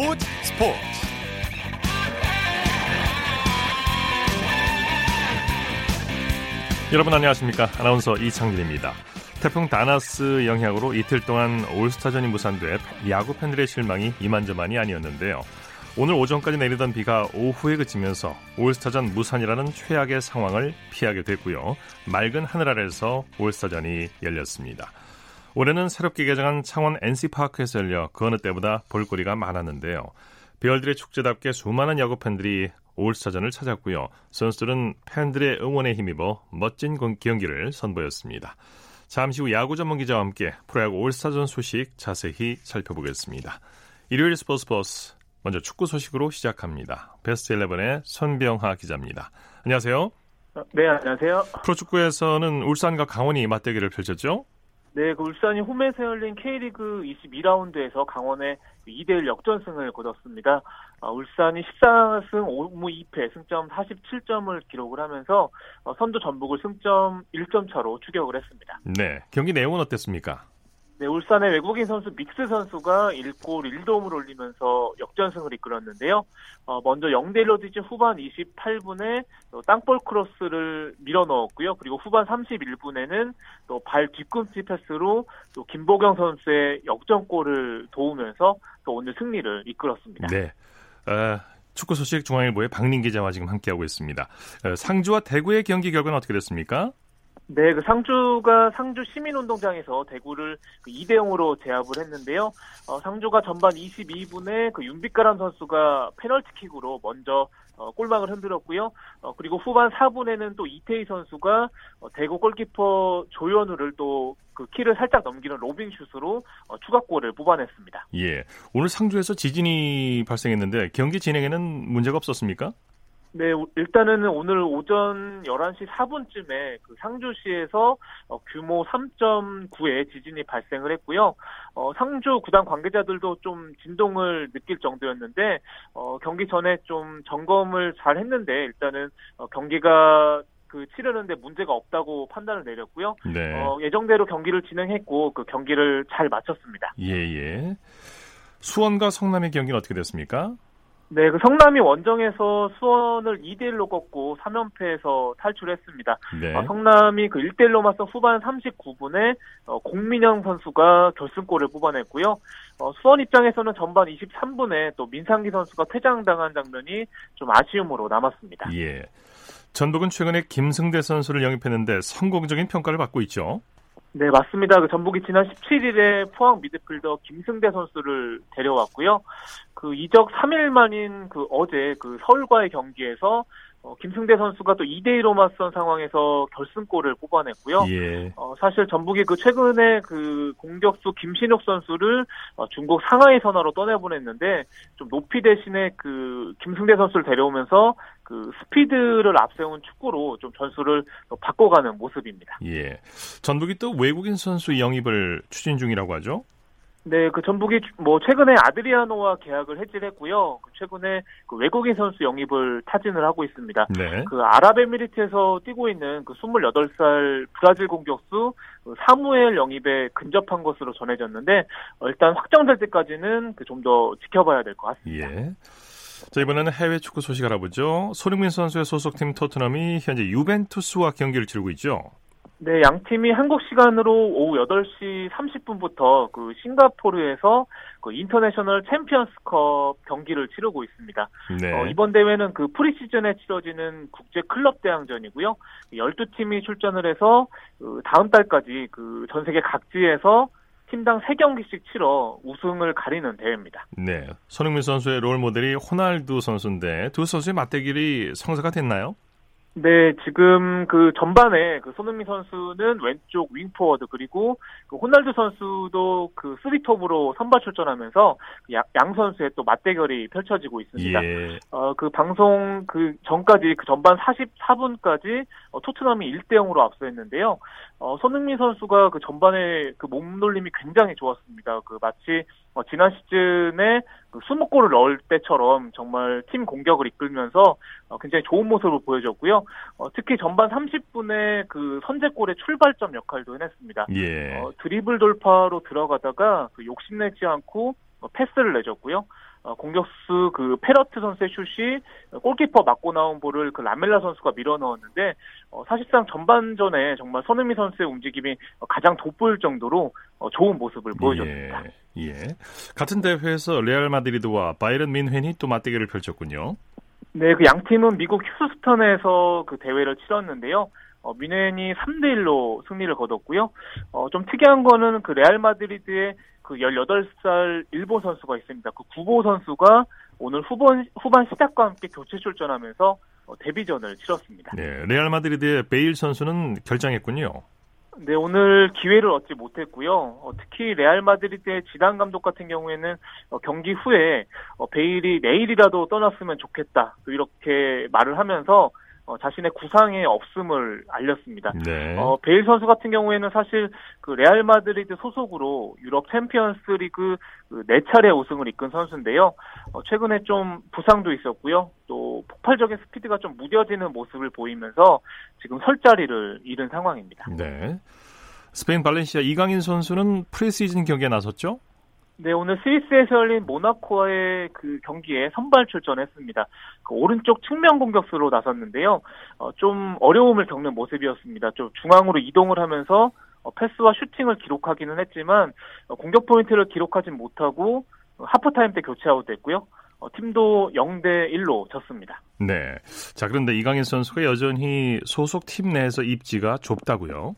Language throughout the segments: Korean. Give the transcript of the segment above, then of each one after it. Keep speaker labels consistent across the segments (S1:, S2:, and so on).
S1: 스포츠. 스포츠 여러분 안녕하십니까? 아나운서 이창진입니다. 태풍 다나스 영향으로 이틀 동안 올스타전이 무산돼 야구 팬들의 실망이 이만저만이 아니었는데요. 오늘 오전까지 내리던 비가 오후에 그치면서 올스타전 무산이라는 최악의 상황을 피하게 됐고요. 맑은 하늘 아래서 올스타전이 열렸습니다 올해는 새롭게 개장한 창원 NC파크에서 열려 그 어느 때보다 볼거리가 많았는데요. 배열들의 축제답게 수많은 야구 팬들이 올스타전을 찾았고요. 선수들은 팬들의 응원에 힘입어 멋진 경기를 선보였습니다. 잠시 후 야구 전문 기자와 함께 프로야구 올스타전 소식 자세히 살펴보겠습니다. 일요일 스포츠 버스 먼저 축구 소식으로 시작합니다. 베스트 11의 손병하 기자입니다. 안녕하세요.
S2: 네, 안녕하세요.
S1: 프로축구에서는 울산과 강원이 맞대결을 펼쳤죠?
S2: 네, 그 울산이 홈에서 열린 K리그 22라운드에서 강원의 2대1 역전승을 거뒀습니다. 어, 울산이 14승 5무 2패 승점 47점을 기록을 하면서 어, 선두 전북을 승점 1점 차로 추격을 했습니다.
S1: 네, 경기 내용은 어땠습니까?
S2: 네, 울산의 외국인 선수 믹스 선수가 1골 1도움을 올리면서 역전승을 이끌었는데요. 어, 먼저 0대1로 뒤진 후반 28분에 땅볼 크로스를 밀어 넣었고요. 그리고 후반 31분에는 또 발 뒤꿈치 패스로 또 김보경 선수의 역전골을 도우면서 또 오늘 승리를 이끌었습니다.
S1: 네. 어, 축구 소식 중앙일보의 박민 기자와 지금 함께하고 있습니다. 어, 상주와 대구의 경기 결과는 어떻게 됐습니까?
S2: 네, 그 상주가 상주 시민운동장에서 대구를 그 2대 0으로 제압을 했는데요. 어, 상주가 전반 22분에 그 윤빛가람 선수가 페널티킥으로 먼저 어, 골망을 흔들었고요. 어, 그리고 후반 4분에는 또 이태희 선수가 어, 대구 골키퍼 조현우를 또 그 키를 살짝 넘기는 로빙 슛으로 어, 추가골을 뽑아냈습니다.
S1: 예, 오늘 상주에서 지진이 발생했는데 경기 진행에는 문제가 없었습니까?
S2: 네, 일단은 오늘 오전 11시 4분쯤에 그 상주시에서 어, 규모 3.9의 지진이 발생을 했고요. 어, 상주 구단 관계자들도 좀 진동을 느낄 정도였는데 어, 경기 전에 좀 점검을 잘 했는데 일단은 어, 경기가 그 치르는데 문제가 없다고 판단을 내렸고요. 네. 어, 예정대로 경기를 진행했고 그 경기를 잘 마쳤습니다.
S1: 예, 예. 수원과 성남의 경기는 어떻게 됐습니까?
S2: 네, 그 성남이 원정에서 수원을 2대 1로 꺾고 3연패에서 탈출했습니다. 네. 어, 성남이 그 1대 1로 맞서 후반 39분에 어, 공민영 선수가 결승골을 뽑아냈고요. 어, 수원 입장에서는 전반 23분에 또 민상기 선수가 퇴장당한 장면이 좀 아쉬움으로 남았습니다.
S1: 예. 전북은 최근에 김승대 선수를 영입했는데 성공적인 평가를 받고 있죠.
S2: 네, 맞습니다. 그 전북이 지난 17일에 포항 미드필더 김승대 선수를 데려왔고요. 그 이적 3일 만인 그 어제 그 서울과의 경기에서 어, 김승대 선수가 또 2대2로 맞선 상황에서 결승골을 뽑아냈고요. 예. 어, 사실 전북이 그 최근에 그 공격수 김신욱 선수를 어, 중국 상하이 선화로 떠내보냈는데 좀 높이 대신에 그 김승대 선수를 데려오면서 그 스피드를 앞세운 축구로 좀 전술을 바꿔가는 모습입니다.
S1: 예. 전북이 또 외국인 선수 영입을 추진 중이라고 하죠?
S2: 네, 그 전북이 뭐 최근에 아드리아노와 계약을 해지했고요. 그 최근에 그 외국인 선수 영입을 타진을 하고 있습니다. 네. 그 아랍에미리트에서 뛰고 있는 그 28살 브라질 공격수 그 사무엘 영입에 근접한 것으로 전해졌는데 어, 일단 확정될 때까지는 그 좀 더 지켜봐야 될 것 같습니다.
S1: 예. 자, 이번에는 해외 축구 소식 알아보죠. 손흥민 선수의 소속팀 토트넘이 현재 유벤투스와 경기를 치르고 있죠.
S2: 네, 양 팀이 한국 시간으로 오후 8시 30분부터 그 싱가포르에서 그 인터내셔널 챔피언스컵 경기를 치르고 있습니다. 네. 어, 이번 대회는 그 프리시즌에 치러지는 국제 클럽 대항전이고요. 12팀이 출전을 해서 그 다음 달까지 그 전 세계 각지에서 팀당 3경기씩 치러 우승을 가리는 대회입니다.
S1: 네. 손흥민 선수의 롤 모델이 호날두 선수인데 두 선수의 맞대결이 성사가 됐나요?
S2: 네, 지금 그 전반에 그 손흥민 선수는 왼쪽 윙포워드 그리고 그 호날두 선수도 그 쓰리톱으로 선발 출전하면서 그 양, 양 선수의 또 맞대결이 펼쳐지고 있습니다. 예. 어, 그 방송 그 전까지 그 전반 44분까지 어, 토트넘이 1대 0으로 앞서했는데요. 어, 손흥민 선수가 그 전반에 그 몸놀림이 굉장히 좋았습니다. 그 마치 어, 지난 시즌에 그 20골을 넣을 때처럼 정말 팀 공격을 이끌면서 어, 굉장히 좋은 모습을 보여줬고요. 어, 특히 전반 30분에 그 선제골의 출발점 역할도 해냈습니다. 예. 어, 드리블 돌파로 들어가다가 그 욕심내지 않고 어, 패스를 내줬고요. 어, 공격수 그 패럿 선수의 슛이 골키퍼 맞고 나온 볼을 그 라멜라 선수가 밀어 넣었는데 어, 사실상 전반전에 정말 손흥민 선수의 움직임이 가장 돋보일 정도로 어, 좋은 모습을 보여줬습니다.
S1: 예, 예. 같은 대회에서 레알 마드리드와 바이런 뮌헨이 또 맞대결을 펼쳤군요.
S2: 네, 그 양 팀은 미국 휴스턴에서 그 대회를 치렀는데요. 어, 뮌헨이 3대 1로 승리를 거뒀고요. 어, 좀 특이한 거는 그 레알 마드리드의 그 18살 일본 선수가 있습니다. 그 구보 선수가 오늘 후반, 후반 시작과 함께 교체 출전하면서 어, 데뷔전을 치렀습니다.
S1: 네, 레알 마드리드의 베일 선수는 결장했군요.
S2: 네, 오늘 기회를 얻지 못했고요. 어, 특히 레알 마드리드의 지단 감독 같은 경우에는 어, 경기 후에 어, 베일이 내일이라도 떠났으면 좋겠다. 이렇게 말을 하면서 어, 자신의 구상에 없음을 알렸습니다. 네. 어, 베일 선수 같은 경우에는 사실 그 레알 마드리드 소속으로 유럽 챔피언스 리그 그 네 차례 우승을 이끈 선수인데요. 어, 최근에 좀 부상도 있었고요. 또 폭발적인 스피드가 좀 무뎌지는 모습을 보이면서 지금 설 자리를 잃은 상황입니다.
S1: 네. 스페인 발렌시아 이강인 선수는 프리시즌 경기에 나섰죠?
S2: 네, 오늘 스위스에서 열린 모나코와의 그 경기에 선발 출전했습니다. 그 오른쪽 측면 공격수로 나섰는데요. 어, 좀 어려움을 겪는 모습이었습니다. 좀 중앙으로 이동을 하면서 어, 패스와 슈팅을 기록하기는 했지만 어, 공격 포인트를 기록하진 못하고 하프타임 때 교체 아웃됐고요. 어, 팀도 0대 1로 졌습니다.
S1: 네. 자, 그런데 이강인 선수가 여전히 소속 팀 내에서 입지가 좁다고요?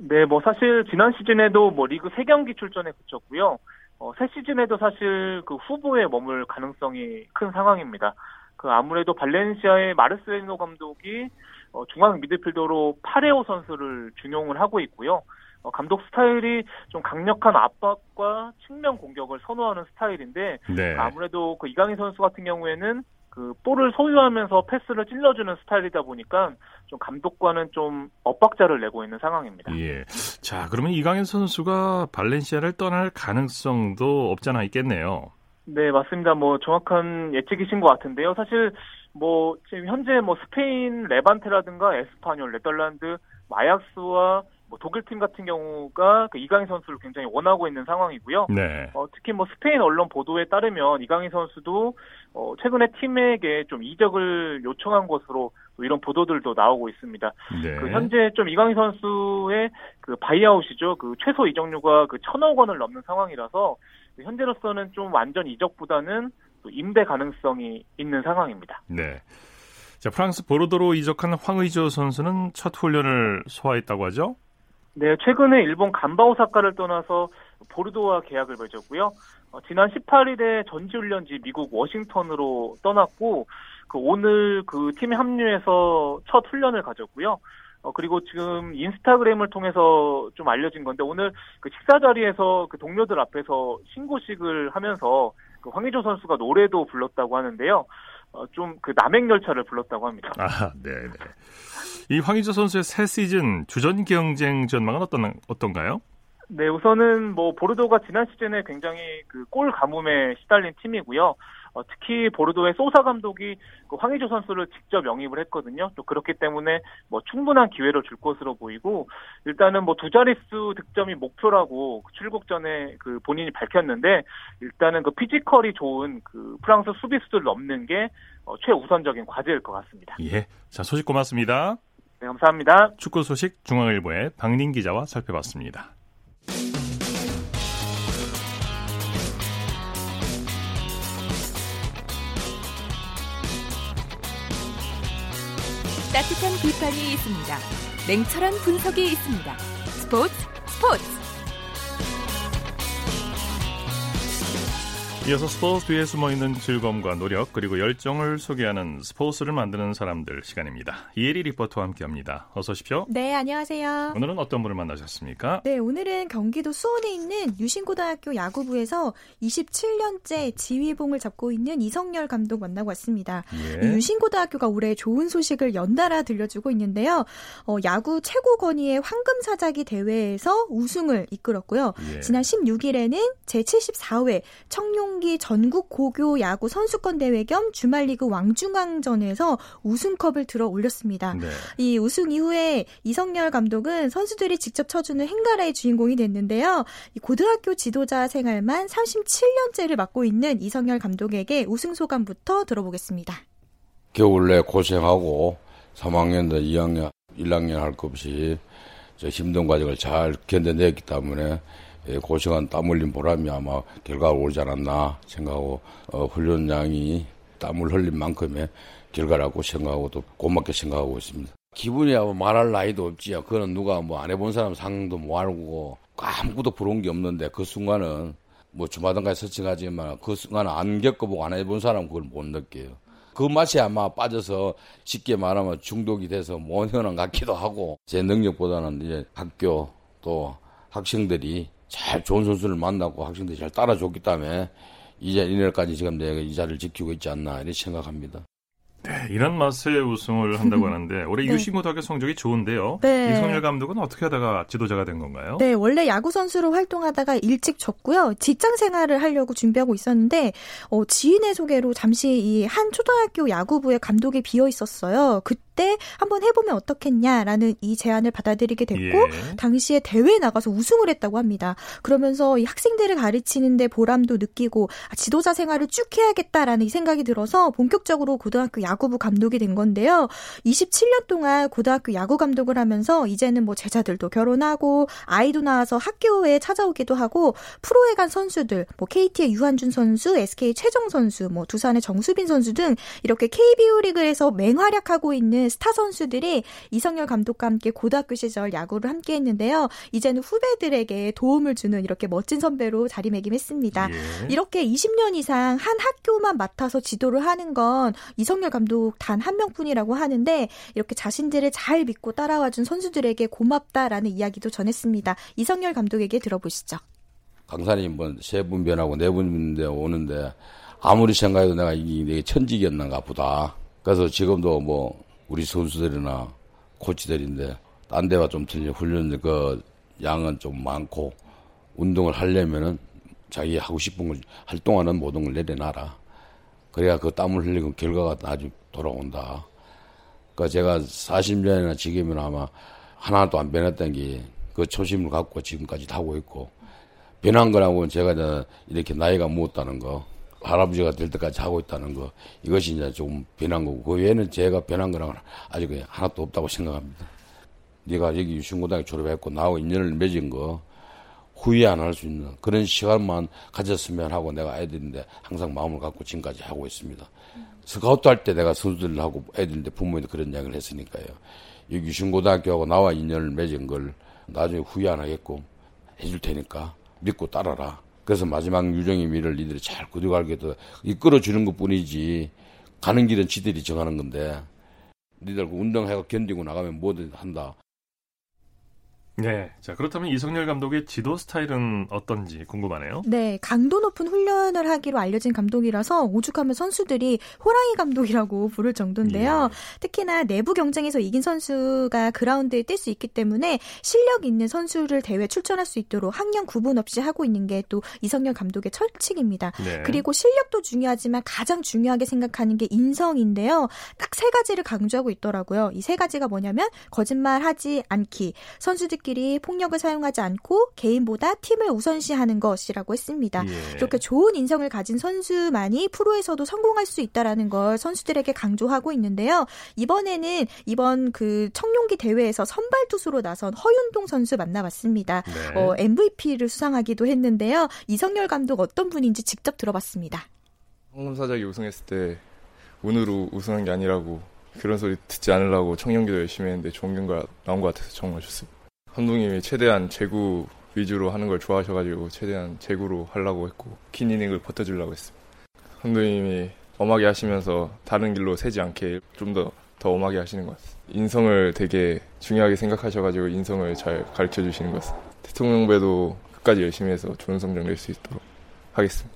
S2: 네, 뭐 사실 지난 시즌에도 뭐 리그 3경기 출전에 그쳤고요. 어, 새 시즌에도 사실 그 후보에 머물 가능성이 큰 상황입니다. 그 아무래도 발렌시아의 마르셀리노 감독이 어, 중앙 미드필더로 파레오 선수를 준용을 하고 있고요. 어, 감독 스타일이 좀 강력한 압박과 측면 공격을 선호하는 스타일인데 네. 아무래도 그 이강인 선수 같은 경우에는 그 볼을 소유하면서 패스를 찔러주는 스타일이다 보니까 좀 감독과는 좀 엇박자를 내고 있는 상황입니다.
S1: 예. 자, 그러면 이강인 선수가 발렌시아를 떠날 가능성도 없잖아 있겠네요.
S2: 네, 맞습니다. 뭐 정확한 예측이신 것 같은데요. 사실 뭐 지금 현재 뭐 스페인 레반테라든가 에스파뇰, 네덜란드, 마약스와 뭐 독일 팀 같은 경우가 그 이강인 선수를 굉장히 원하고 있는 상황이고요. 네. 어, 특히 뭐 스페인 언론 보도에 따르면 이강인 선수도 어, 최근에 팀에게 좀 이적을 요청한 것으로 이런 보도들도 나오고 있습니다. 네. 그 현재 좀 이강인 선수의 그 바이아웃이죠. 그 최소 이적료가 그 천억 원을 넘는 상황이라서 그 현재로서는 좀 완전 이적보다는 임대 가능성이 있는 상황입니다.
S1: 네. 자, 프랑스 보르도로 이적한 황의조 선수는 첫 훈련을 소화했다고 하죠?
S2: 네, 최근에 일본 감바 오사카를 떠나서 보르도와 계약을 맺었고요. 어, 지난 18일에 전지훈련지 미국 워싱턴으로 떠났고 그 오늘 그 팀에 합류해서 첫 훈련을 가졌고요. 어, 그리고 지금 인스타그램을 통해서 좀 알려진 건데 오늘 그 식사 자리에서 그 동료들 앞에서 신고식을 하면서 그 황희조 선수가 노래도 불렀다고 하는데요. 어, 좀 그 남행 열차를 불렀다고 합니다.
S1: 아, 네, 네. 이 황희조 선수의 새 시즌 주전 경쟁 전망은 어떤 어떤가요?
S2: 네, 우선은 뭐 보르도가 지난 시즌에 굉장히 그 골 가뭄에 시달린 팀이고요. 어, 특히 보르도의 소사 감독이 그 황의조 선수를 직접 영입을 했거든요. 또 그렇기 때문에 뭐 충분한 기회를 줄 것으로 보이고 일단은 뭐 두 자릿수 득점이 목표라고 출국 전에 그 본인이 밝혔는데 일단은 그 피지컬이 좋은 그 프랑스 수비수들 넘는 게 어, 최우선적인 과제일 것 같습니다.
S1: 예. 자, 소식 고맙습니다.
S2: 네, 감사합니다.
S1: 축구 소식 중앙일보의 박민 기자와 살펴봤습니다.
S3: 따뜻한 비판이 있습니다. 냉철한 분석이 있습니다. 스포츠 스포츠
S1: 이어서 스포츠 뒤에 숨어있는 즐거움과 노력 그리고 열정을 소개하는 스포츠를 만드는 사람들 시간입니다. 이혜리 리포터와 함께합니다. 어서 오십시오.
S4: 네, 안녕하세요.
S1: 오늘은 어떤 분을 만나셨습니까?
S4: 네, 오늘은 경기도 수원에 있는 유신고등학교 야구부에서 27년째 지휘봉을 잡고 있는 이성열 감독 만나고 왔습니다. 예. 유신고등학교가 올해 좋은 소식을 연달아 들려주고 있는데요. 어, 야구 최고 권위의 황금사자기 대회에서 우승을 이끌었고요. 예. 지난 16일에는 제74회 청룡 하반기 전국 고교 야구 선수권 대회 겸 주말리그 왕중왕전에서 우승컵을 들어 올렸습니다. 네. 이 우승 이후에 이성열 감독은 선수들이 직접 쳐주는 행가라의 주인공이 됐는데요. 고등학교 지도자 생활만 37년째를 맡고 있는 이성열 감독에게 우승 소감부터 들어보겠습니다.
S5: 겨울 내 고생하고 3학년도 2학년, 1학년 할 것 없이 저 힘든 과정을 잘 견뎌냈기 때문에 예, 고시간 땀 흘린 보람이 아마 결과가 오지 않았나 생각하고 어, 훈련량이 땀을 흘린 만큼의 결과라고 생각하고 또 고맙게 생각하고 있습니다. 기분이 아마 말할 나이도 없지요. 그거는 누가 뭐 안 해본 사람 상도 못 알고 아무것도 부러운 게 없는데 그 순간은 뭐 주마등까지 서칭하지만 그 순간은 안 겪어보고 안 해본 사람은 그걸 못 느껴요. 그 맛에 아마 빠져서 쉽게 말하면 중독이 돼서 모현한 같기도 하고 제 능력보다는 이제 학교 또 학생들이 잘 좋은 선수를 만나고 학생들이 잘 따라줬기 때문에 이제 이날까지 지금 내가 이 자리를 지키고 있지 않나 이렇게 생각합니다.
S1: 네, 이런 맛에 우승을 한다고 하는데 올해 네. 유신고등학교 성적이 좋은데요. 네. 이성열 감독은 어떻게 하다가 지도자가 된 건가요?
S4: 네, 원래 야구 선수로 활동하다가 일찍 접고요. 직장 생활을 하려고 준비하고 있었는데 어, 지인의 소개로 잠시 이 한 초등학교 야구부의 감독이 비어 있었어요. 그 때 한번 해보면 어떻겠냐라는 이 제안을 받아들이게 됐고 예. 당시에 대회에 나가서 우승을 했다고 합니다. 그러면서 이 학생들을 가르치는데 보람도 느끼고 아, 지도자 생활을 쭉 해야겠다라는 이 생각이 들어서 본격적으로 고등학교 야구부 감독이 된 건데요. 27년 동안 고등학교 야구 감독을 하면서 이제는 뭐 제자들도 결혼하고 아이도 낳아서 학교에 찾아오기도 하고 프로에 간 선수들 뭐 KT의 유한준 선수, SK 최정 선수, 뭐 두산의 정수빈 선수 등 이렇게 KBO 리그에서 맹활약하고 있는 스타 선수들이 이성열 감독과 함께 고등학교 시절 야구를 함께 했는데요. 이제는 후배들에게 도움을 주는 이렇게 멋진 선배로 자리매김했습니다. 예. 이렇게 20년 이상 한 학교만 맡아서 지도를 하는 건 이성열 감독 단 한 명뿐이라고 하는데 이렇게 자신들을 잘 믿고 따라와준 선수들에게 고맙다라는 이야기도 전했습니다. 이성열 감독에게 들어보시죠.
S5: 강산이 뭐세 분 변하고 네 분인데 오는데 아무리 생각해도 내가 이게 천직이었는가 보다. 그래서 지금도 뭐 우리 선수들이나 코치들인데 딴 데와 좀 틀린 훈련 그 양은 좀 많고 운동을 하려면은 자기 하고 싶은 걸 활동하는 모든 걸 내려놔라. 그래야 그 땀을 흘리고 결과가 나중 돌아온다. 그러니까 제가 40년이나 지금은 아마 하나도 안 변했던 게 그 초심을 갖고 지금까지 타고 있고 변한 거라고 제가 이렇게 나이가 먹었다는 거 할아버지가 될 때까지 하고 있다는 거 이것이 이제 좀 변한 거고 그 외에는 제가 변한 거랑 아직 하나도 없다고 생각합니다. 네가 여기 유신고등학교 졸업했고 나하고 인연을 맺은 거 후회 안 할 수 있는 그런 시간만 가졌으면 하고 내가 애들인데 항상 마음을 갖고 지금까지 하고 있습니다. 스카우트 할 때 내가 선수들 하고 애들인데 부모님도 그런 이야기를 했으니까요. 여기 유신고등학교하고 나와 인연을 맺은 걸 나중에 후회 안 하겠고 해줄 테니까 믿고 따라라. 그래서 마지막 유정의 미를 니들이 잘 구두갈게 도 이끌어주는 것 뿐이지. 가는 길은 지들이 정하는 건데. 니들 그 운동해가 견디고 나가면 뭐든 한다.
S1: 네. 자, 그렇다면 이성열 감독의 지도 스타일은 어떤지 궁금하네요.
S4: 네. 강도 높은 훈련을 하기로 알려진 감독이라서 오죽하면 선수들이 호랑이 감독이라고 부를 정도인데요. 예. 특히나 내부 경쟁에서 이긴 선수가 그라운드에 뛸 수 있기 때문에 실력 있는 선수를 대회 출전할 수 있도록 학년 구분 없이 하고 있는 게 또 이성열 감독의 철칙입니다. 네. 그리고 실력도 중요하지만 가장 중요하게 생각하는 게 인성인데요. 딱 세 가지를 강조하고 있더라고요. 이 세 가지가 뭐냐면 거짓말하지 않기, 선수들 선수들끼리 폭력을 사용하지 않고 개인보다 팀을 우선시하는 것이라고 했습니다. 예. 이렇게 좋은 인성을 가진 선수만이 프로에서도 성공할 수 있다라는 걸 선수들에게 강조하고 있는데요. 이번에는 이번 그 청룡기 대회에서 선발 투수로 나선 허윤동 선수 만나봤습니다. 네. 어, MVP를 수상하기도 했는데요. 이성열 감독 어떤 분인지 직접 들어봤습니다.
S6: 황금사작이 우승했을 때 운으로 우승한 게 아니라고 그런 소리 듣지 않으려고 청년기도 열심히 했는데 좋은 결과 나온 것 같아서 정말 좋습니다. 감독님이 최대한 제구 위주로 하는 걸 좋아하셔가지고 최대한 제구로 하려고 했고 긴 이닝을 버텨주려고 했습니다. 감독님이 엄하게 하시면서 다른 길로 새지 않게 좀 더 더 엄하게 하시는 것 같습니다. 인성을 되게 중요하게 생각하셔가지고 인성을 잘 가르쳐 주시는 것 같습니다. 대통령 배도 끝까지 열심히 해서 좋은 성적 낼 수 있도록 하겠습니다.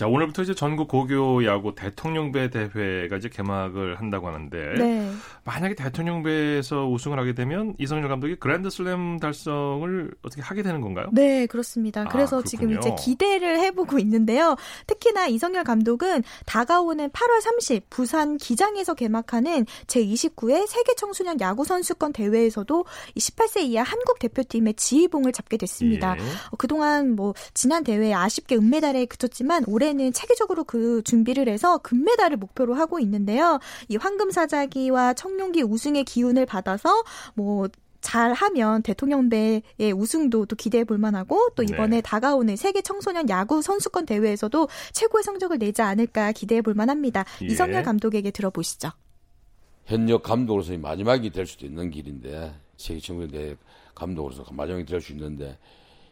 S1: 자, 오늘부터 이제 전국 고교 야구 대통령배 대회가 이제 개막을 한다고 하는데 네. 만약에 대통령배에서 우승을 하게 되면 이성열 감독이 그랜드슬램 달성을 어떻게 하게 되는 건가요?
S4: 네, 그렇습니다. 아, 그래서 아, 지금 이제 기대를 해보고 있는데요. 특히나 이성열 감독은 다가오는 8월 30 부산 기장에서 개막하는 제29회 세계 청소년 야구 선수권 대회에서도 18세 이하 한국 대표팀의 지휘봉을 잡게 됐습니다. 예. 어, 그동안 뭐 지난 대회에 아쉽게 은메달에 그쳤지만 올해 는 체계적으로 그 준비를 해서 금메달을 목표로 하고 있는데요. 이 황금사자기와 청룡기 우승의 기운을 받아서 뭐 잘하면 대통령배의 우승도 또 기대해 볼 만하고 또 이번에 네. 다가오는 세계 청소년 야구 선수권 대회에서도 최고의 성적을 내지 않을까 기대해 볼 만합니다. 예. 이성열 감독에게 들어보시죠.
S5: 현역 감독으로서 마지막이 될 수도 있는 길인데 세계 청소년 대회 감독으로서 마지막이 될 수 있는데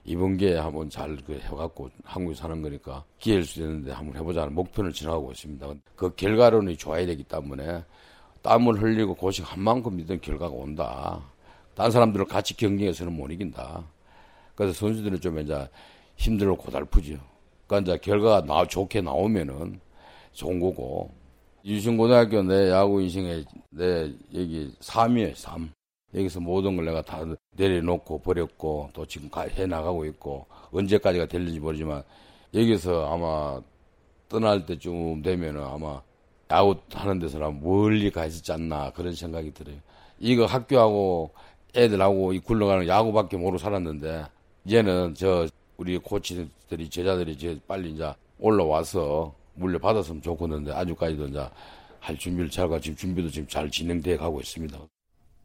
S5: 이번 기회에 한번 잘 그 해갖고 한국에 사는 거니까 기회일 수도 있는데 한번 해보자는 목표를 지나가고 있습니다. 그 결과론이 좋아야 되기 때문에 땀을 흘리고 고생 한 만큼 믿은 결과가 온다. 딴 사람들을 같이 경쟁해서는 못 이긴다. 그래서 선수들은 좀 이제 힘들고 고달프죠. 그러니까 이제 결과가 나, 좋게 나오면은 좋은 거고. 유신고등학교 내 야구 인생에 내 여기 3이에요, 3. 여기서 모든 걸 내가 다 내려놓고 버렸고 또 지금 해 나가고 있고 언제까지가 될는지 모르지만 여기서 아마 떠날 때쯤 되면은 아마 야구 하는 데서는 멀리 가 있었지 않나 그런 생각이 들어요. 이거 학교하고 애들하고 이 굴러가는 야구밖에 모르고 살았는데 이제는 저 우리 코치들이 제자들이 이제 빨리 이제 올라와서 물려 받았으면 좋겠는데 아직까지도 이제 할 준비를 잘하고 지금 준비도 지금 잘 진행돼 가고 있습니다.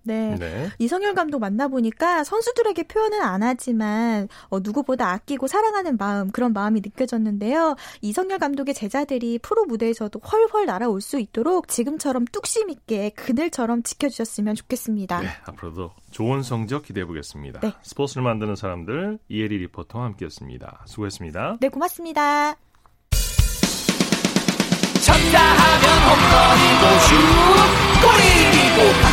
S4: 네. 네. 이성열 감독 만나보니까 선수들에게 표현은 안 하지만 어, 누구보다 아끼고 사랑하는 마음 그런 마음이 느껴졌는데요. 이성열 감독의 제자들이 프로 무대에서도 훨훨 날아올 수 있도록 지금처럼 뚝심 있게 그늘처럼 지켜주셨으면 좋겠습니다.
S1: 네, 앞으로도 좋은 성적 기대해 보겠습니다. 네. 스포츠를 만드는 사람들 이혜리 리포터와 함께했습니다. 수고했습니다.
S4: 네, 고맙습니다.
S7: 쳤다 하면 홈런이고 슛 골이고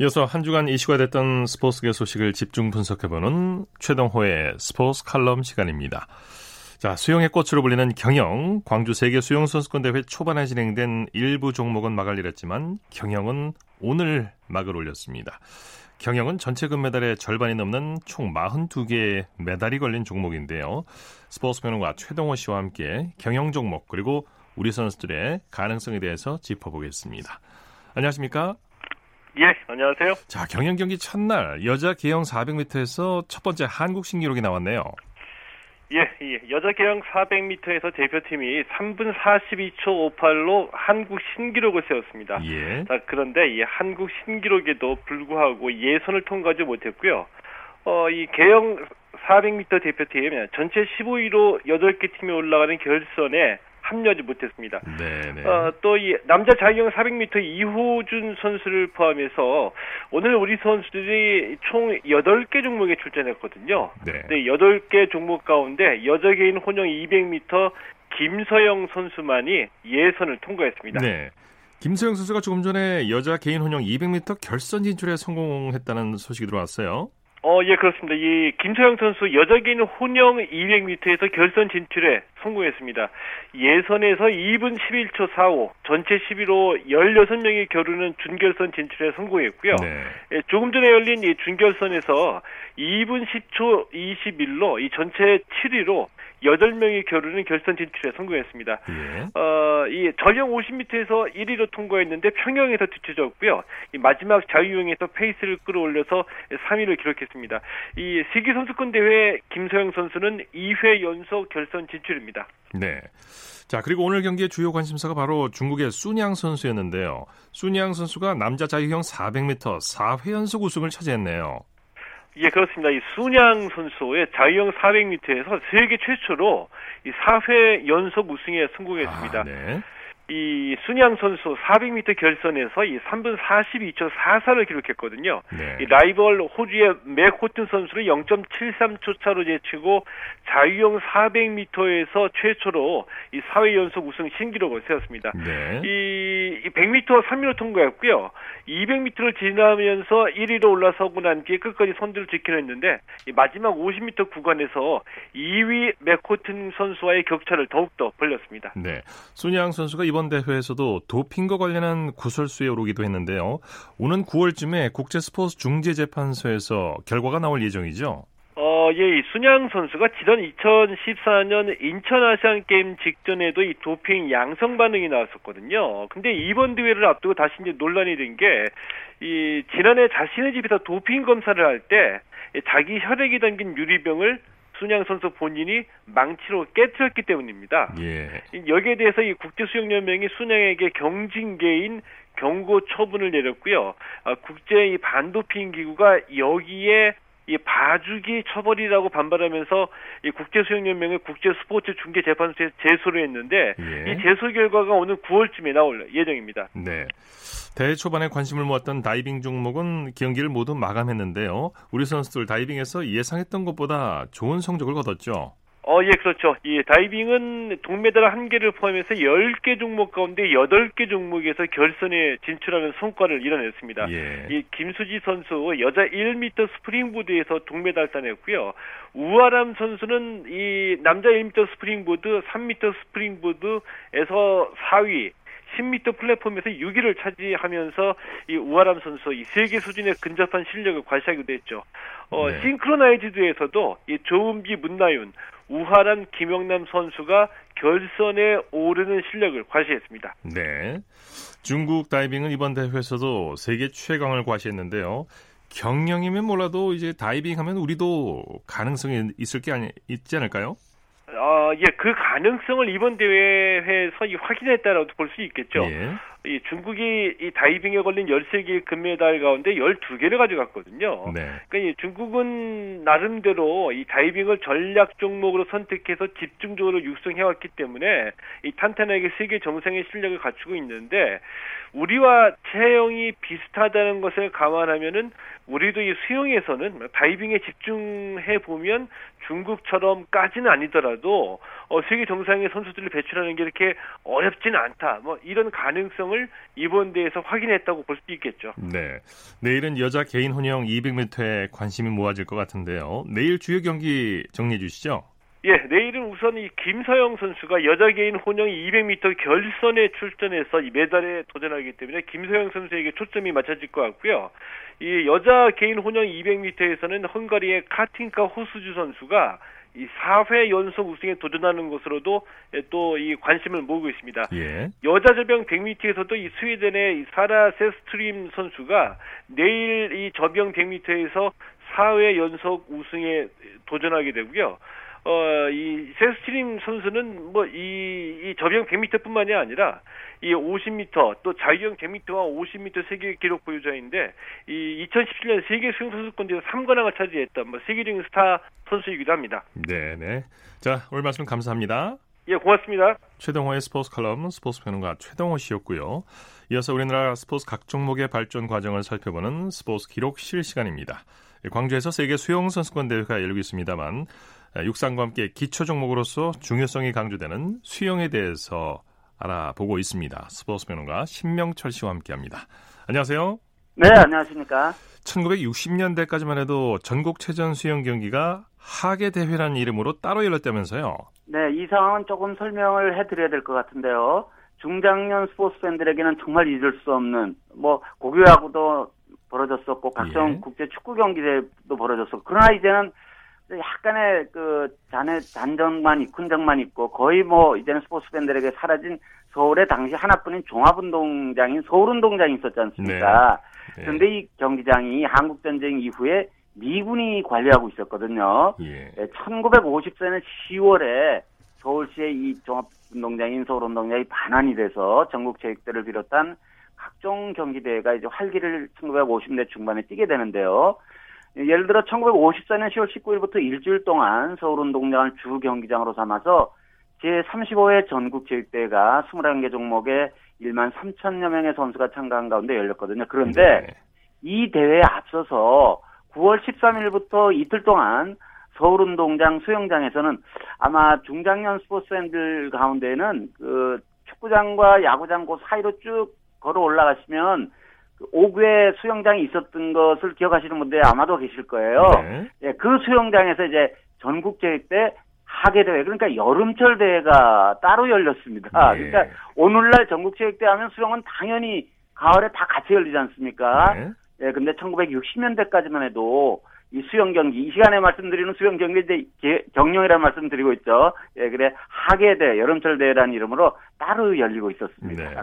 S1: 이어서 한 주간 이슈가 됐던 스포츠계 소식을 집중 분석해보는 최동호의 스포츠 칼럼 시간입니다. 자, 수영의 꽃으로 불리는 경영, 광주 세계 수영 선수권 대회 초반에 진행된 일부 종목은 막을 잃었지만 경영은 오늘 막을 올렸습니다. 경영은 전체 금메달의 절반이 넘는 총 42개의 메달이 걸린 종목인데요. 스포츠 평론가 최동호 씨와 함께 경영 종목 그리고 우리 선수들의 가능성에 대해서 짚어보겠습니다. 안녕하십니까?
S8: 예, 안녕하세요.
S1: 자, 경영 경기 첫날 여자 계영 400m에서 첫 번째 한국 신기록이 나왔네요.
S8: 예, 예. 여자 계영 400m에서 대표팀이 3분 42초 58로 한국 신기록을 세웠습니다. 예. 자, 그런데 이 한국 신기록에도 불구하고 예선을 통과하지 못했고요. 어, 이 계영 400m 대표팀 전체 15위로 8개 팀이 올라가는 결선에 합류하지 못했습니다. 어, 또 이 남자 자유형 400m 이호준 선수를 포함해서 오늘 우리 선수들이 총 8개 종목에 출전했거든요. 네. 네 8개 종목 가운데 여자 개인 혼영 200m 김서영 선수만이 예선을 통과했습니다. 네.
S1: 김서영 선수가 조금 전에 여자 개인 혼영 200m 결선 진출에 성공했다는 소식이 들어왔어요.
S8: 어, 예, 그렇습니다. 이 김서영 선수 여자 개인 혼영 200m에서 결선 진출에 성공했습니다. 예선에서 2분 11초 45, 전체 11호 16명이 겨루는 준결선 진출에 성공했고요. 네. 예, 조금 전에 열린 이 준결선에서 2분 10초 21로 이 전체 7위로 8명이 겨루는 결선 진출에 성공했습니다. 예. 어, 이 전형 50m에서 1위로 통과했는데 평영에서 뒤쳐졌고요. 이 마지막 자유형에서 페이스를 끌어올려서 3위를 기록했습니다. 이 세계 선수권 대회 김서영 선수는 2회 연속 결선 진출입니다.
S1: 네. 자, 그리고 오늘 경기의 주요 관심사가 바로 중국의 순양 선수였는데요. 순양 선수가 남자 자유형 400m 4회 연속 우승을 차지했네요.
S8: 예, 그렇습니다. 이 순양 선수의 자유형 400m에서 세계 최초로 이 4회 연속 우승에 성공했습니다. 아, 네. 이 순양 선수 400m 결선에서 이 3분 42초 44를 기록했거든요. 네. 이 라이벌 호주의 맥 호튼 선수를 0.73초 차로 제치고 자유형 400m에서 최초로 이 4회 연속 우승 신기록을 세웠습니다. 네. 이, 이 100m 3위로 통과했고요. 200m를 지나면서 1위로 올라서고 난 뒤에 끝까지 선두를 지켜냈는데 이 마지막 50m 구간에서 2위 맥 호튼 선수와의 격차를 더욱더 벌렸습니다.
S1: 네. 순양 선수가 이번 대회에서도 도핑과 관련한 구설수에 오르기도 했는데요. 오는 9월쯤에 국제 스포츠 중재 재판소에서 결과가 나올 예정이죠.
S8: 어, 예, 이 순양 선수가 지난 2014년 인천 아시안 게임 직전에도 이 도핑 양성 반응이 나왔었거든요. 근데 이번 대회를 앞두고 다시 이제 논란이 된 게 이 지난해 자신의 집에서 도핑 검사를 할 때 자기 혈액이 담긴 유리병을 순양 선수 본인이 망치로 깨뜨렸기 때문입니다. 예. 여기에 대해서 이 국제수영연맹이 순양에게 경징계인 경고 처분을 내렸고요. 아, 국제 이 반도핑 기구가 여기에 이 봐주기 처벌이라고 반발하면서 이 국제수영연맹의 국제스포츠 중재재판소에 제소를 했는데 예. 이 제소 결과가 오늘 9월쯤에 나올 예정입니다.
S1: 네. 대회 초반에 관심을 모았던 다이빙 종목은 경기를 모두 마감했는데요. 우리 선수들 다이빙에서 예상했던 것보다 좋은 성적을 거뒀죠.
S8: 어, 예, 그렇죠. 이 다이빙은 동메달 한개를 포함해서 10개 종목 가운데 8개 종목에서 결선에 진출하는 성과를 이뤄냈습니다. 예. 이 김수지 선수 여자 1m 스프링보드에서 동메달 따냈고요. 우하람 선수는 이 남자 1m 스프링보드, 3m 스프링보드에서 4위, 10m 플랫폼에서 6위를 차지하면서 이 우아람 선수 이 세계 수준에 근접한 실력을 과시하기도 했죠. 어, 네. 싱크로나이즈드에서도 이 조은비, 문나윤, 우하람, 김영남 선수가 결선에 오르는 실력을 과시했습니다.
S1: 네. 중국 다이빙은 이번 대회에서도 세계 최강을 과시했는데요. 경영이면 몰라도 이제 다이빙 하면 우리도 가능성이 있을 게 아니, 있지 않을까요?
S8: 어, 예, 그 가능성을 이번 대회에서 확인했다라고 볼 수 있겠죠. 예. 이 중국이 이 다이빙에 걸린 13개 금메달 가운데 12개를 가져갔거든요. 네. 그러니까 이 중국은 나름대로 이 다이빙을 전략 종목으로 선택해서 집중적으로 육성해왔기 때문에 이 탄탄하게 세계 정상의 실력을 갖추고 있는데 우리와 체형이 비슷하다는 것을 감안하면은 우리도 이 수영에서는 다이빙에 집중해 보면 중국처럼까지는 아니더라도 어, 세계 정상의 선수들을 배출하는 게 이렇게 어렵지는 않다. 뭐 이런 가능성을 이번 대회에서 확인했다고 볼 수 있겠죠.
S1: 네. 내일은 여자 개인 혼영 200m에 관심이 모아질 것 같은데요. 내일 주요 경기 정리해 주시죠.
S8: 예, 내일은 우선 이 김서영 선수가 여자 개인 혼영 200m 결선에 출전해서 이 메달에 도전하기 때문에 김서영 선수에게 초점이 맞춰질 것 같고요. 이 여자 개인 혼영 200m에서는 헝가리의 카틴카 호수주 선수가 이 4회 연속 우승에 도전하는 것으로도 또 이 관심을 모으고 있습니다. 예. 여자 저병 100m에서도 이 스웨덴의 이 사라 세스트림 선수가 내일 이 저병 100m에서 4회 연속 우승에 도전하게 되고요. 어, 이 세스트림 선수는 뭐 이이 저병 100m뿐만이 아니라 이 50m 또 자유형 100m와 50m 세계 기록 보유자인데 이 2017년 세계 수영 선수권 대회 3관왕을 차지했던 뭐 세계적인 스타 선수이기도 합니다.
S1: 네, 네. 자, 오늘 말씀 감사합니다.
S8: 예, 고맙습니다.
S1: 최동호의 스포츠 칼럼 스포츠 평론가 최동호 씨였고요. 이어서 우리나라 스포츠 각 종목의 발전 과정을 살펴보는 스포츠 기록실 시간입니다. 광주에서 세계 수영 선수권 대회가 열리고 있습니다만 육상과 함께 기초 종목으로서 중요성이 강조되는 수영에 대해서 알아보고 있습니다. 스포츠 평론가 신명철 씨와 함께합니다. 안녕하세요.
S9: 네, 안녕하십니까.
S1: 1960년대까지만 해도 전국 체전 수영 경기가 하계 대회라는 이름으로 따로 열렸다면서요.
S9: 네, 이 상황은 조금 설명을 해드려야 될 것 같은데요. 중장년 스포츠 팬들에게는 정말 잊을 수 없는 뭐 고교야구도 벌어졌었고 각종 예. 국제 축구 경기대도 벌어졌었고 그러나 이제는 약간의 그 잔해 잔정만 이큰정만 있고 거의 뭐 이제는 스포츠 팬들에게 사라진 서울의 당시 하나뿐인 종합운동장인 서울운동장이 있었지 않습니까? 네. 네. 그런데 이 경기장이 한국전쟁 이후에 미군이 관리하고 있었거든요. 예. 1950년에 10월에 서울시의 이 종합운동장인 서울운동장이 반환이 돼서 전국체육대를 비롯한 각종 경기대회가 이제 활기를 1950년 중반에 띠게 되는데요. 예를 들어 1954년 10월 19일부터 일주일 동안 서울운동장을 주 경기장으로 삼아서 제35회 전국체육대회가 21개 종목에 1만 3천여 명의 선수가 참가한 가운데 열렸거든요. 그런데 네. 이 대회에 앞서서 9월 13일부터 이틀 동안 서울운동장 수영장에서는 아마 중장년 스포츠팬들 가운데는 그 축구장과 야구장 그 사이로 쭉 걸어 올라가시면 그 5구에 수영장이 있었던 것을 기억하시는 분들 아마도 계실 거예요. 네. 예, 그 수영장에서 이제 전국체육 때 하계 대회 그러니까 여름철 대회가 따로 열렸습니다. 네. 그러니까 오늘날 전국 체육대 하면 수영은 당연히 가을에 다 같이 열리지 않습니까? 네. 예, 근데 1960년대까지만 해도 이 수영 경기 이 시간에 말씀드리는 수영 경기 이제 경영이라는 말씀드리고 있죠. 예, 그래 하계대 여름철 대회라는 이름으로 따로 열리고 있었습니다. 네.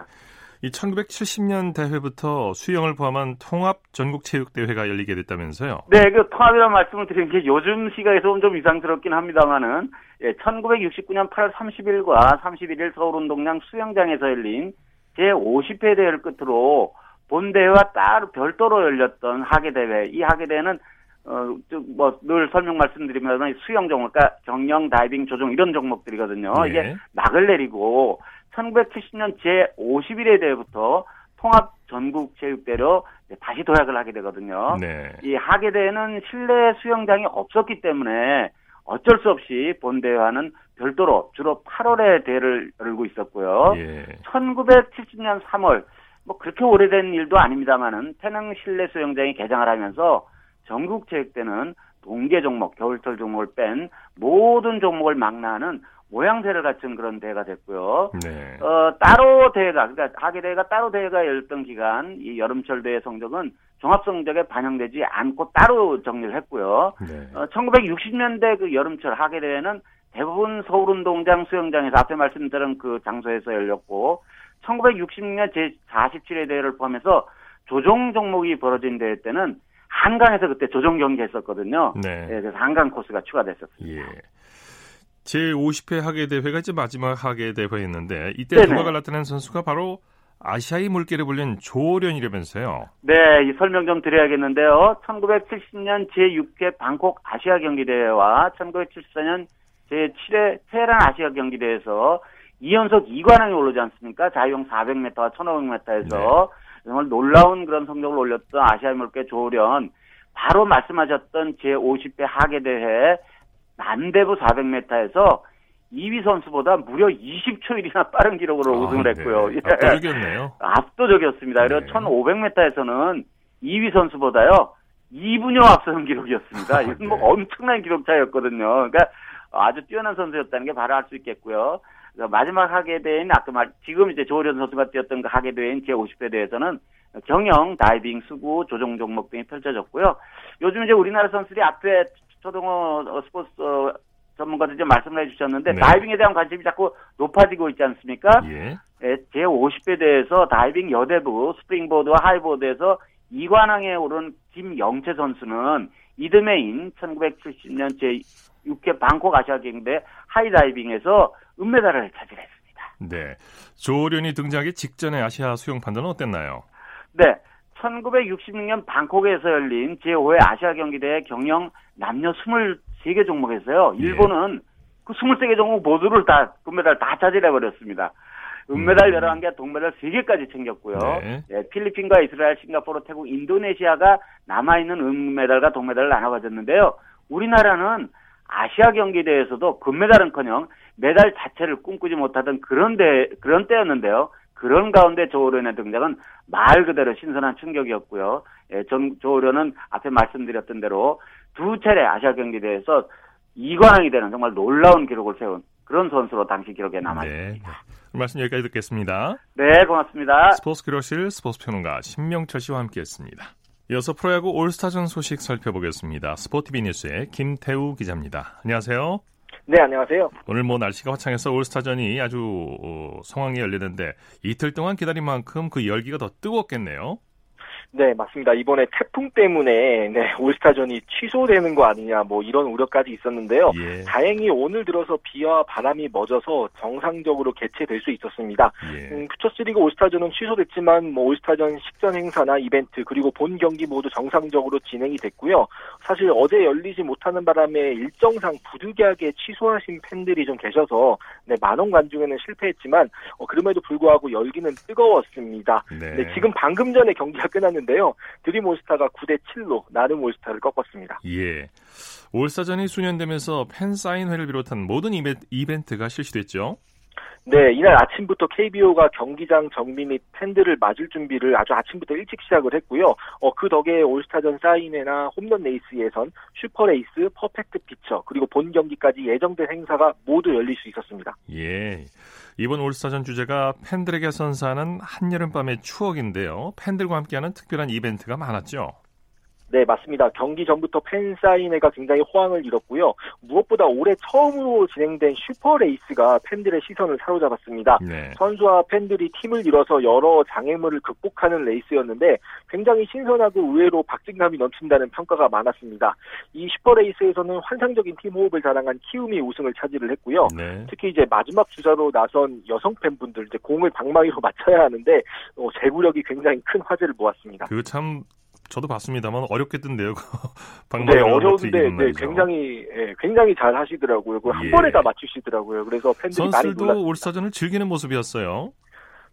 S1: 이 1970년 대회부터 수영을 포함한 통합 전국 체육 대회가 열리게 됐다면서요?
S9: 네, 그 통합이라는 말씀을 드린 게 요즘 시각에서 좀 이상스럽긴 합니다만은 예, 1969년 8월 30일과 31일 서울 운동장 수영장에서 열린 제 50회 대회를 끝으로 본 대회와 따로 별도로 열렸던 하계 대회. 이 하계 대회는 어, 뭐, 늘 설명 말씀드리면 수영 종목, 그러니까 경영, 다이빙, 조종 이런 종목들이거든요. 네. 이게 막을 내리고 1970년 제51회 대회부터 통합 전국 체육대로 다시 도약을 하게 되거든요. 네. 이 하게 대회는 실내 수영장이 없었기 때문에 어쩔 수 없이 본 대회와는 별도로 주로 8월에 대회를 열고 있었고요. 예. 1970년 3월 뭐 그렇게 오래된 일도 아닙니다만은 태릉 실내 수영장이 개장을 하면서 전국 체육대는 동계 종목, 겨울철 종목을 뺀 모든 종목을 망라하는 모양새를 갖춘 그런 대회가 됐고요. 네. 어, 따로 대회가, 그러니까 하계 대회가 따로 대회가 열렸던 기간, 이 여름철 대회 성적은 종합 성적에 반영되지 않고 따로 정리를 했고요. 네. 어, 1960년대 그 여름철 하계 대회는 대부분 서울 운동장 수영장에서 앞에 말씀드린 그 장소에서 열렸고, 1960년 제47회 대회를 포함해서 조종 종목이 벌어진 대회 때는 한강에서 그때 조종 경기 했었거든요. 네. 네. 그래서 한강 코스가 추가됐었습니다. 예.
S1: 제50회 하계 대회가 이제 마지막 하계 대회였는데 이때 네네. 두각을 나타낸 선수가 바로 아시아의 물개를 불린 조련이라면서요.
S9: 네, 이 설명 좀 드려야겠는데요. 1970년 제6회 방콕 아시아 경기대회와 1974년 제7회 테헤란 아시아 경기대회에서 2연속 2관왕이 오르지 않습니까? 자유형 400m와 1500m에서 네. 정말 놀라운 그런 성적을 올렸던 아시아 물개 조련 바로 말씀하셨던 제50회 하계대회 남대부 400m에서 2위 선수보다 무려 20초 1이나 빠른 기록으로 아, 우승을 했고요.
S1: 네. 압도적이었네요.
S9: 압도적이었습니다. 그리고 네. 1500m에서는 2위 선수보다요 2분여 앞서는 기록이었습니다. 아, 이건 뭐 네. 엄청난 기록 차이였거든요. 그러니까 아주 뛰어난 선수였다는 게 바로 알 수 있겠고요. 마지막 하계 대회는 아까 말 지금 이제 조련 선수가 뛰었던 그 하계 대회인 제 50회 대회에서는 경영, 다이빙, 수구, 조종 종목 등이 펼쳐졌고요. 요즘 이제 우리나라 선수들이 앞에 초등어 어, 스포츠 어, 전문가들 좀 말씀을 해주셨는데 네. 다이빙에 대한 관심이 자꾸 높아지고 있지 않습니까? 예. 예, 제 50회 대회에서 다이빙 여대부 스프링보드와 하이보드에서 2관왕에 오른 김영채 선수는 이듬해인 1970년 제6회 방콕 아시아 경기대 하이다이빙에서 은메달을 차지했습니다.
S1: 네. 조오련이 등장하기 직전에 아시아 수영 판도는 어땠나요?
S9: 네. 1966년 방콕에서 열린 제5회 아시아 경기대회 경영 남녀 23개 종목에서요. 예. 일본은 예. 그 23개 종목 모두를 다 금메달 다 차지해 버렸습니다. 은메달 음. 11개, 동메달 3개까지 챙겼고요. 네. 예, 필리핀과 이스라엘, 싱가포르, 태국, 인도네시아가 남아있는 은메달과 동메달을 나눠 가졌는데요. 우리나라는 아시아 경기대회에서도 금메달은커녕 메달 자체를 꿈꾸지 못하던 그런 대 그런 때였는데요. 그런 가운데 조오련의 등장은 말 그대로 신선한 충격이었고요. 예, 전 조오련은 앞에 말씀드렸던 대로 두 차례 아시아 경기대회에서 2관왕이 되는 정말 놀라운 기록을 세운 그런 선수로 당시 기록에 남아 있습니다.
S1: 네. 말씀 여기까지 듣겠습니다.
S9: 네, 고맙습니다.
S1: 스포츠 기록실 스포츠 평론가 신명철 씨와 함께했습니다. 이어서 프로야구 올스타전 소식 살펴보겠습니다. 스포티비 뉴스의 김태우 기자입니다. 안녕하세요.
S10: 네, 안녕하세요.
S1: 오늘 뭐 날씨가 화창해서 올스타전이 아주 어, 성황이 열리는데 이틀 동안 기다린 만큼 그 열기가 더 뜨겁겠네요.
S10: 네, 맞습니다. 이번에 태풍 때문에 네, 올스타전이 취소되는 거 아니냐 뭐 이런 우려까지 있었는데요. 예. 다행히 오늘 들어서 비와 바람이 멎어서 정상적으로 개최될 수 있었습니다. 예. 음, 퓨처스리그 올스타전은 취소됐지만 뭐 올스타전 식전 행사나 이벤트 그리고 본 경기 모두 정상적으로 진행이 됐고요. 사실 어제 열리지 못하는 바람에 일정상 부득이하게 취소하신 팬들이 좀 계셔서 네, 만원 관중에는 실패했지만 어, 그럼에도 불구하고 열기는 뜨거웠습니다. 네. 네, 지금 방금 전에 경기가 끝났는데 했는데요. 드림 올스타가 9대 7로 나름 올스타를 꺾었습니다.
S1: 예. 올스타전이 수년되면서 팬 사인회를 비롯한 모든 이벤트가 실시됐죠.
S10: 네, 이날 아침부터 KBO가 경기장 정비 및 팬들을 맞을 준비를 아주 아침부터 일찍 시작을 했고요. 어, 그 덕에 올스타전 사인회나 홈런 레이스 예선, 슈퍼레이스, 퍼펙트 피처, 그리고 본 경기까지 예정된 행사가 모두 열릴 수 있었습니다.
S1: 예. 이번 올스타전 주제가 팬들에게 선사하는 한여름밤의 추억인데요. 팬들과 함께하는 특별한 이벤트가 많았죠.
S10: 네, 맞습니다. 경기 전부터 팬 사인회가 굉장히 호황을 이뤘고요. 무엇보다 올해 처음으로 진행된 슈퍼 레이스가 팬들의 시선을 사로잡았습니다. 네. 선수와 팬들이 팀을 이뤄서 여러 장애물을 극복하는 레이스였는데 굉장히 신선하고 의외로 박진감이 넘친다는 평가가 많았습니다. 이 슈퍼 레이스에서는 환상적인 팀 호흡을 자랑한 키움이 우승을 차지를 했고요. 네. 특히 이제 마지막 주자로 나선 여성 팬분들 이제 공을 방망이로 맞춰야 하는데 어, 제구력이 굉장히 큰 화제를 모았습니다.
S1: 그 참 저도 봤습니다만 어렵겠던데요.
S10: 네, 어려운데 네, 굉장히 예, 굉장히 잘 하시더라고요. 한 예. 번에 다 맞추시더라고요. 그래서 팬들이
S1: 선수들도 많이 올스타전을 즐기는 모습이었어요.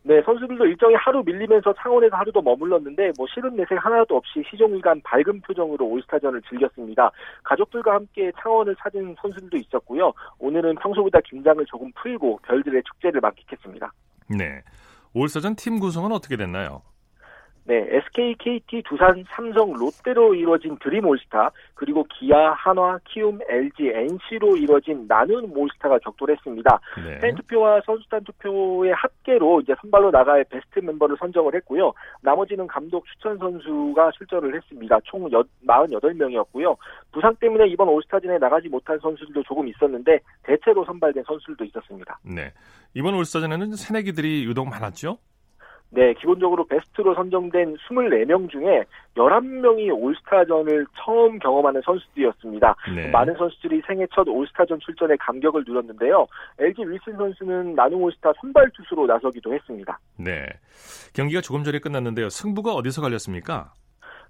S10: 네, 선수들도 일정이 하루 밀리면서 창원에서 하루 더 머물렀는데 뭐 실은 내색 하나도 없이 시종일관 밝은 표정으로 올스타전을 즐겼습니다. 가족들과 함께 창원을 찾은 선수들도 있었고요. 오늘은 평소보다 긴장을 조금 풀고 별들의 축제를 만끽했습니다.
S1: 네. 올스타전 팀 구성은 어떻게 됐나요?
S10: 네, SK, KT, 두산, 삼성, 롯데로 이루어진 드림 올스타, 그리고 기아, 한화, 키움, LG, NC로 이루어진 나눈 올스타가 격돌했습니다. 네. 팬 투표와 선수단 투표의 합계로 이제 선발로 나갈 베스트 멤버를 선정을 했고요. 나머지는 감독 추천 선수가 출전을 했습니다. 총 48명이었고요. 부상 때문에 이번 올스타전에 나가지 못한 선수들도 조금 있었는데 대체로 선발된 선수들도 있었습니다.
S1: 네. 이번 올스타전에는 새내기들이 유독 많았죠?
S10: 네, 기본적으로 베스트로 선정된 24명 중에 11명이 올스타전을 처음 경험하는 선수들이었습니다. 네. 많은 선수들이 생애 첫 올스타전 출전에 감격을 누렸는데요. LG 윌슨 선수는 나눔 올스타 선발 투수로 나서기도 했습니다.
S1: 네. 경기가 조금 전에 끝났는데요. 승부가 어디서 갈렸습니까?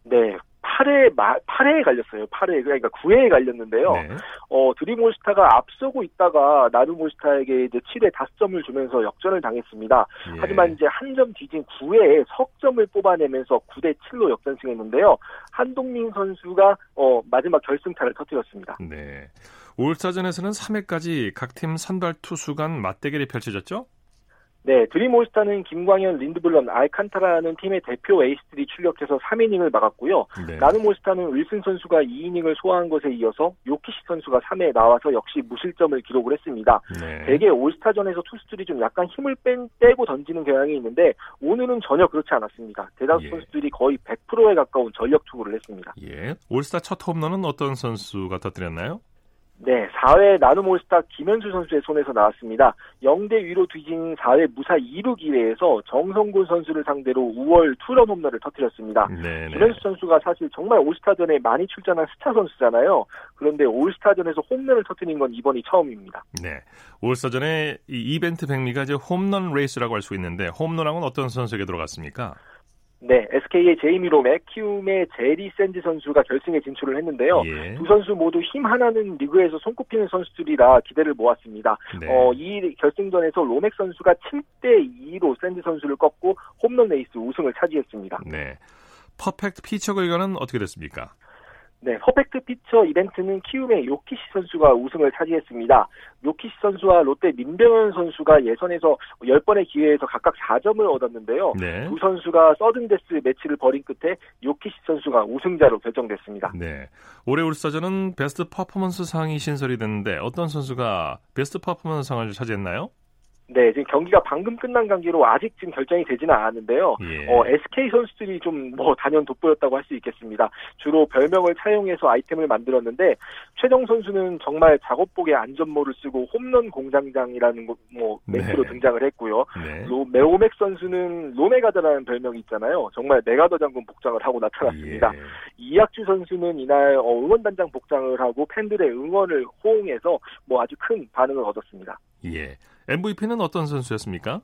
S10: 네, 8회, 8회에 갈렸어요. 8회, 그러니까 9회에 갈렸는데요. 네. 어, 드림 올스타가 앞서고 있다가 나눔올스타에게 이제 7회 5점을 주면서 역전을 당했습니다. 예. 하지만 이제 한 점 뒤진 9회에 석점을 뽑아내면서 9대 7로 역전승했는데요. 한동민 선수가 어, 마지막 결승타를 터뜨렸습니다.
S1: 네. 올스타전에서는 3회까지 각 팀 선발 투수 간 맞대결이 펼쳐졌죠?
S10: 네, 드림올스타는 김광현, 린드블런, 알칸타라는 팀의 대표 에이스들이 출격해서 3이닝을 막았고요. 네. 나눔올스타는 윌슨 선수가 2이닝을 소화한 것에 이어서 요키시 선수가 3회에 나와서 역시 무실점을 기록을 했습니다. 네. 대개 올스타전에서 투수들이 좀 약간 힘을 뺀, 빼고 던지는 경향이 있는데 오늘은 전혀 그렇지 않았습니다. 대다수 예. 선수들이 거의 100%에 가까운 전력 투구를 했습니다.
S1: 예. 올스타 첫 홈런은 어떤 선수가 터뜨렸나요?
S10: 네, 4회 나눔 올스타 김현수 선수의 손에서 나왔습니다. 0대 2로 뒤진 4회 무사 2루 기회에서 정성곤 선수를 상대로 우월 투런 홈런을 터뜨렸습니다. 네네. 네. 김현수 선수가 사실 정말 올스타전에 많이 출전한 스타 선수잖아요. 그런데 올스타전에서 홈런을 터뜨린 건 이번이 처음입니다.
S1: 네, 올스타전에 이 이벤트 백미가 이제 홈런 레이스라고 할 수 있는데 홈런왕은 어떤 선수에게 돌아갔습니까?
S10: 네, SK의 제이미 로맥, 키움의 제리 샌즈 선수가 결승에 진출을 했는데요. 예. 두 선수 모두 힘 하나는 리그에서 손꼽히는 선수들이라 기대를 모았습니다. 네. 어, 이 결승전에서 로맥 선수가 7대 2로 샌즈 선수를 꺾고 홈런 레이스 우승을 차지했습니다.
S1: 네. perfect pitcher 결과는 어떻게 됐습니까?
S10: 네, perfect pitcher 이벤트는 키움의 요키시 선수가 우승을 차지했습니다. 요키시 선수와 롯데 민병헌 선수가 예선에서 10번의 기회에서 각각 4점을 얻었는데요. 네. 두 선수가 sudden death 매치를 벌인 끝에 요키시 선수가 우승자로 결정됐습니다.
S1: 네. 올해 올스타전은 best performance 상이 신설이 됐는데 어떤 선수가 best performance 상을 차지했나요?
S10: 네, 지금 경기가 방금 끝난 관계로 아직 지금 결정이 되지는 않았는데요. 예. 어, SK 선수들이 좀 뭐 단연 돋보였다고 할 수 있겠습니다. 주로 별명을 차용해서 아이템을 만들었는데 최정 선수는 정말 작업복에 안전모를 쓰고 홈런 공장장이라는 뭐 멘트로 네. 등장을 했고요. 네. 로, 로맥 선수는 로맥아더라는 별명이 있잖아요. 정말 맥아더 장군 복장을 하고 나타났습니다. 예. 이학주 선수는 이날 어, 응원단장 복장을 하고 팬들의 응원을 호응해서 뭐 아주 큰 반응을 얻었습니다.
S1: 예. MVP는 어떤 선수였습니까?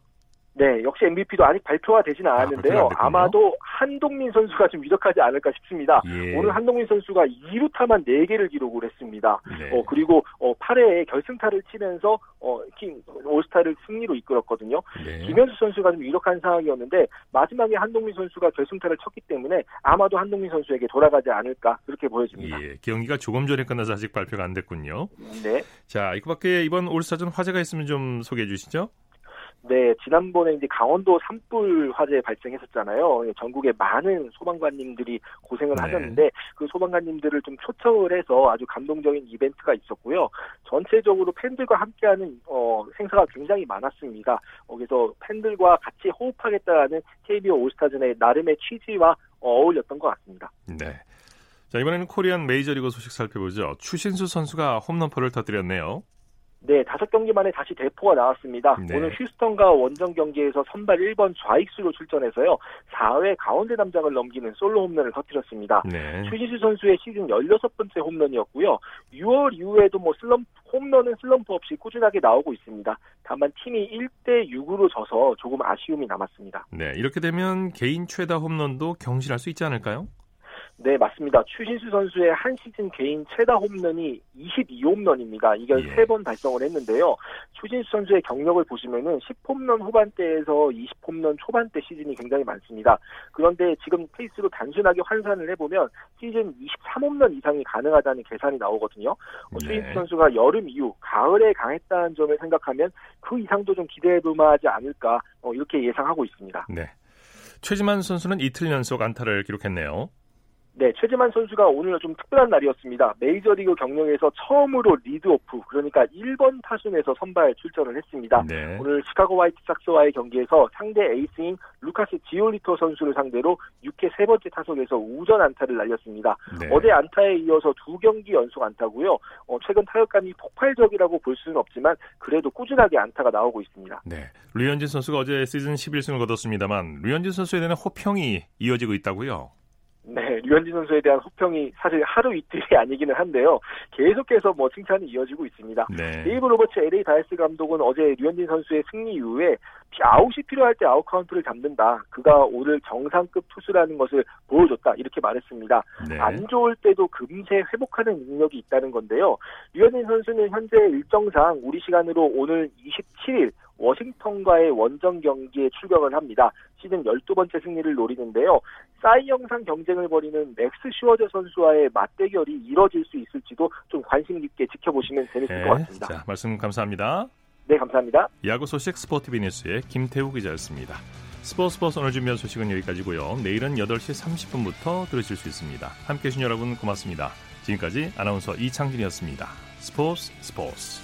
S10: 네, 역시 MVP도 아직 발표가 되지는 아, 않았는데요. 아, 마도 한동민 선수가 좀 유력하지 않을까 싶습니다. 예. 오늘 한동민 선수가 2루타만 4개를 기록을 했습니다. 네. 어, 그리고 어, 8회에 결승타를 치면서 어, 드림 올스타를 승리로 이끌었거든요. 네. 김현수 선수가 좀 유력한 상황이었는데 마지막에 한동민 선수가 결승타를 쳤기 때문에 아마도 한동민 선수에게 돌아가지 않을까 그렇게 보여집니다.
S1: 예, 경기가 조금 전에 끝나서 아직 발표가 안 됐군요. 네. 자, 이거밖에 이번 올스타전 화제가 있으면 좀 소개해 주시죠.
S10: 네, 지난번에 이제 강원도 산불 화재 발생했었잖아요. 예, 전국에 많은 소방관님들이 고생을 네. 하셨는데 그 소방관님들을 좀 초청을 해서 아주 감동적인 이벤트가 있었고요. 전체적으로 팬들과 함께하는 어, 행사가 굉장히 많았습니다. 어, 그래서 팬들과 같이 호흡하겠다는 KBO 올스타전의 나름의 취지와 어울렸던 것 같습니다.
S1: 네. 자, 이번에는 코리안 메이저리그 소식 살펴보죠. 추신수 선수가 홈런포를 터뜨렸네요.
S10: 네, 다섯 경기 만에 다시 대포가 나왔습니다. 네. 오늘 휴스턴과 원정 경기에서 선발 1번 좌익수로 출전해서요. 4회 가운데 담장을 넘기는 솔로 홈런을 터뜨렸습니다. 네. 추지수 선수의 시즌 16번째 홈런이었고요. 6월 이후에도 뭐 슬럼프 홈런은 슬럼프 없이 꾸준하게 나오고 있습니다. 다만 팀이 1대 6으로 져서 조금 아쉬움이 남았습니다.
S1: 네, 이렇게 되면 개인 최다 홈런도 경신할 수 있지 않을까요?
S10: 네, 맞습니다. 추신수 선수의 한 시즌 개인 최다 홈런이 22홈런입니다. 이걸 예. 3번 달성을 했는데요. 추신수 선수의 경력을 보시면은 10홈런 후반대에서 20홈런 초반대 시즌이 굉장히 많습니다. 그런데 지금 페이스로 단순하게 환산을 해보면 시즌 23홈런 이상이 가능하다는 계산이 나오거든요. 어, 네. 추신수 선수가 여름 이후 가을에 강했다는 점을 생각하면 그 이상도 좀 기대해볼 만 하지 않을까 어, 이렇게 예상하고 있습니다.
S1: 네. 최지만 선수는 이틀 연속 안타를 기록했네요.
S10: 네, 최지만 선수가 오늘 좀 특별한 날이었습니다. 메이저리그 경력에서 처음으로 leadoff, 그러니까 1번 타순에서 선발 출전을 했습니다. 네. 오늘 시카고 화이트삭스와의 경기에서 상대 에이스인 루카스 지올리토 선수를 상대로 6회 세 번째 타석에서 우전 안타를 날렸습니다. 네. 어제 안타에 이어서 두 경기 연속 안타고요. 어, 최근 타격감이 폭발적이라고 볼 수는 없지만 그래도 꾸준하게 안타가 나오고 있습니다.
S1: 네, 류현진 선수가 어제 시즌 11승을 거뒀습니다만 류현진 선수에 대한 호평이 이어지고 있다고요?
S10: 네, 류현진 선수에 대한 호평이 사실 하루 이틀이 아니기는 한데요. 계속해서 뭐 칭찬이 이어지고 있습니다. 네. 데이브 로버츠 LA 다저스 감독은 어제 류현진 선수의 승리 이후에 아웃이 필요할 때 아웃 카운트를 잡는다. 그가 오늘 정상급 투수라는 것을 보여줬다. 이렇게 말했습니다. 네. 안 좋을 때도 금세 회복하는 능력이 있다는 건데요. 류현진 선수는 현재 일정상 우리 시간으로 오는 27일 워싱턴과의 원정 경기에 출격을 합니다. 시즌 12번째 승리를 노리는데요. 사이 영상 경쟁을 벌이는 맥스 슈어저 선수와의 맞대결이 이뤄질 수 있을지도 좀 관심 깊게 지켜보시면 재밌을 네, 것 같습니다.
S1: 자, 말씀 감사합니다.
S10: 네, 감사합니다.
S1: 야구 소식 스포티비 뉴스의 김태우 기자였습니다. 스포츠 스포츠 오늘 준비한 소식은 여기까지고요. 내일은 8시 30분부터 들으실 수 있습니다. 함께해 주신 여러분 고맙습니다. 지금까지 아나운서 이창진이었습니다. 스포츠 스포츠